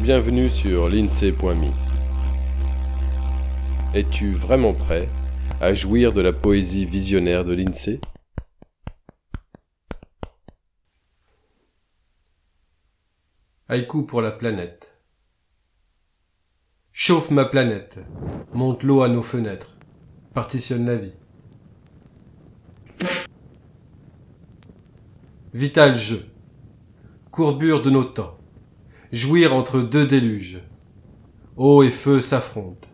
Bienvenue sur l'INSEE.me. Es-tu vraiment prêt à jouir de la poésie visionnaire de l'INSEE? Haïku pour la planète. Chauffe ma planète, monte l'eau à nos fenêtres, partitionne la vie. Vital jeu, courbure de nos temps, jouir entre deux déluges, eau et feu s'affrontent.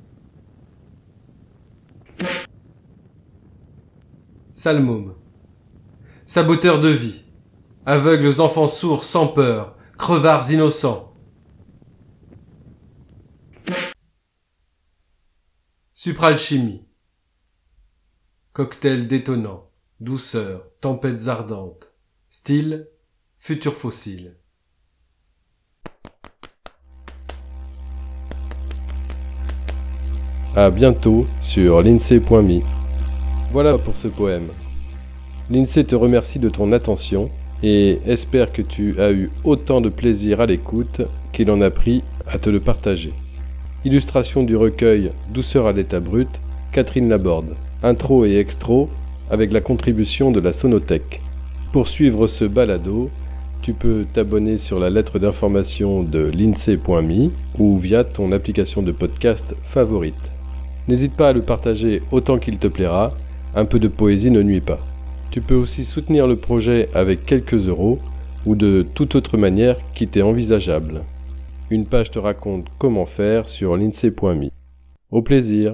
Salmôme, saboteur de vie, aveugles enfants sourds sans peur, crevards innocents. Supralchimie, cocktail détonnant, douceur, tempêtes ardentes, style, futur fossile. À bientôt sur l'INSEE.me. Voilà pour ce poème. L'INSEE te remercie de ton attention et espère que tu as eu autant de plaisir à l'écoute qu'il en a pris à te le partager. Illustration du recueil Douceur à l'état brut, Catherine Laborde. Intro et extro avec la contribution de la Sonothèque. Pour suivre ce balado, tu peux t'abonner sur la lettre d'information de l'INSEE.me ou via ton application de podcast favorite. N'hésite pas à le partager autant qu'il te plaira, un peu de poésie ne nuit pas. Tu peux aussi soutenir le projet avec quelques euros ou de toute autre manière qui t'est envisageable. Une page te raconte comment faire sur l'INSEE.me. Au plaisir